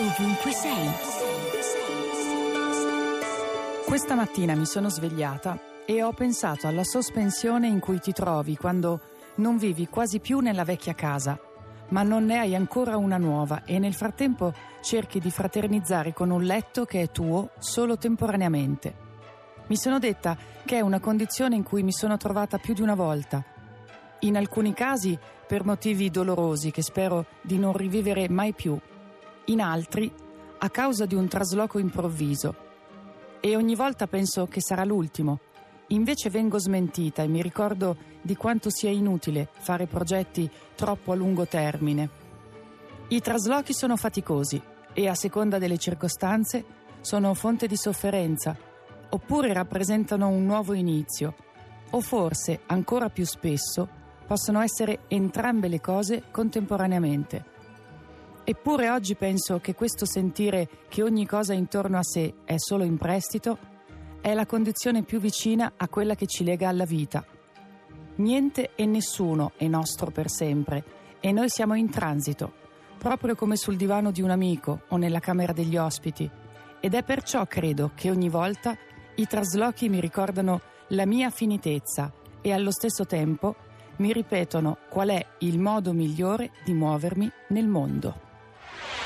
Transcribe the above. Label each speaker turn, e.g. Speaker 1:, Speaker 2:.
Speaker 1: ovunque sei.
Speaker 2: Questa mattina mi sono svegliata e ho pensato alla sospensione in cui ti trovi quando non vivi quasi più nella vecchia casa, ma non ne hai ancora una nuova e nel frattempo cerchi di fraternizzare con un letto che è tuo solo temporaneamente. Mi sono detta che è una condizione in cui mi sono trovata più di una volta. In alcuni casi per motivi dolorosi che spero di non rivivere mai più, in altri a causa di un trasloco improvviso. E ogni volta penso che sarà l'ultimo. Invece vengo smentita e mi ricordo di quanto sia inutile fare progetti troppo a lungo termine. I traslochi sono faticosi e a seconda delle circostanze sono fonte di sofferenza, oppure rappresentano un nuovo inizio, o forse, ancora più spesso, possono essere entrambe le cose contemporaneamente. Eppure oggi penso che questo sentire che ogni cosa intorno a sé è solo in prestito è la condizione più vicina a quella che ci lega alla vita. Niente e nessuno è nostro per sempre e noi siamo in transito, proprio come sul divano di un amico o nella camera degli ospiti. Ed è perciò credo che ogni volta i traslochi mi ricordano la mia finitezza e allo stesso tempo mi ripetono qual è il modo migliore di muovermi nel mondo.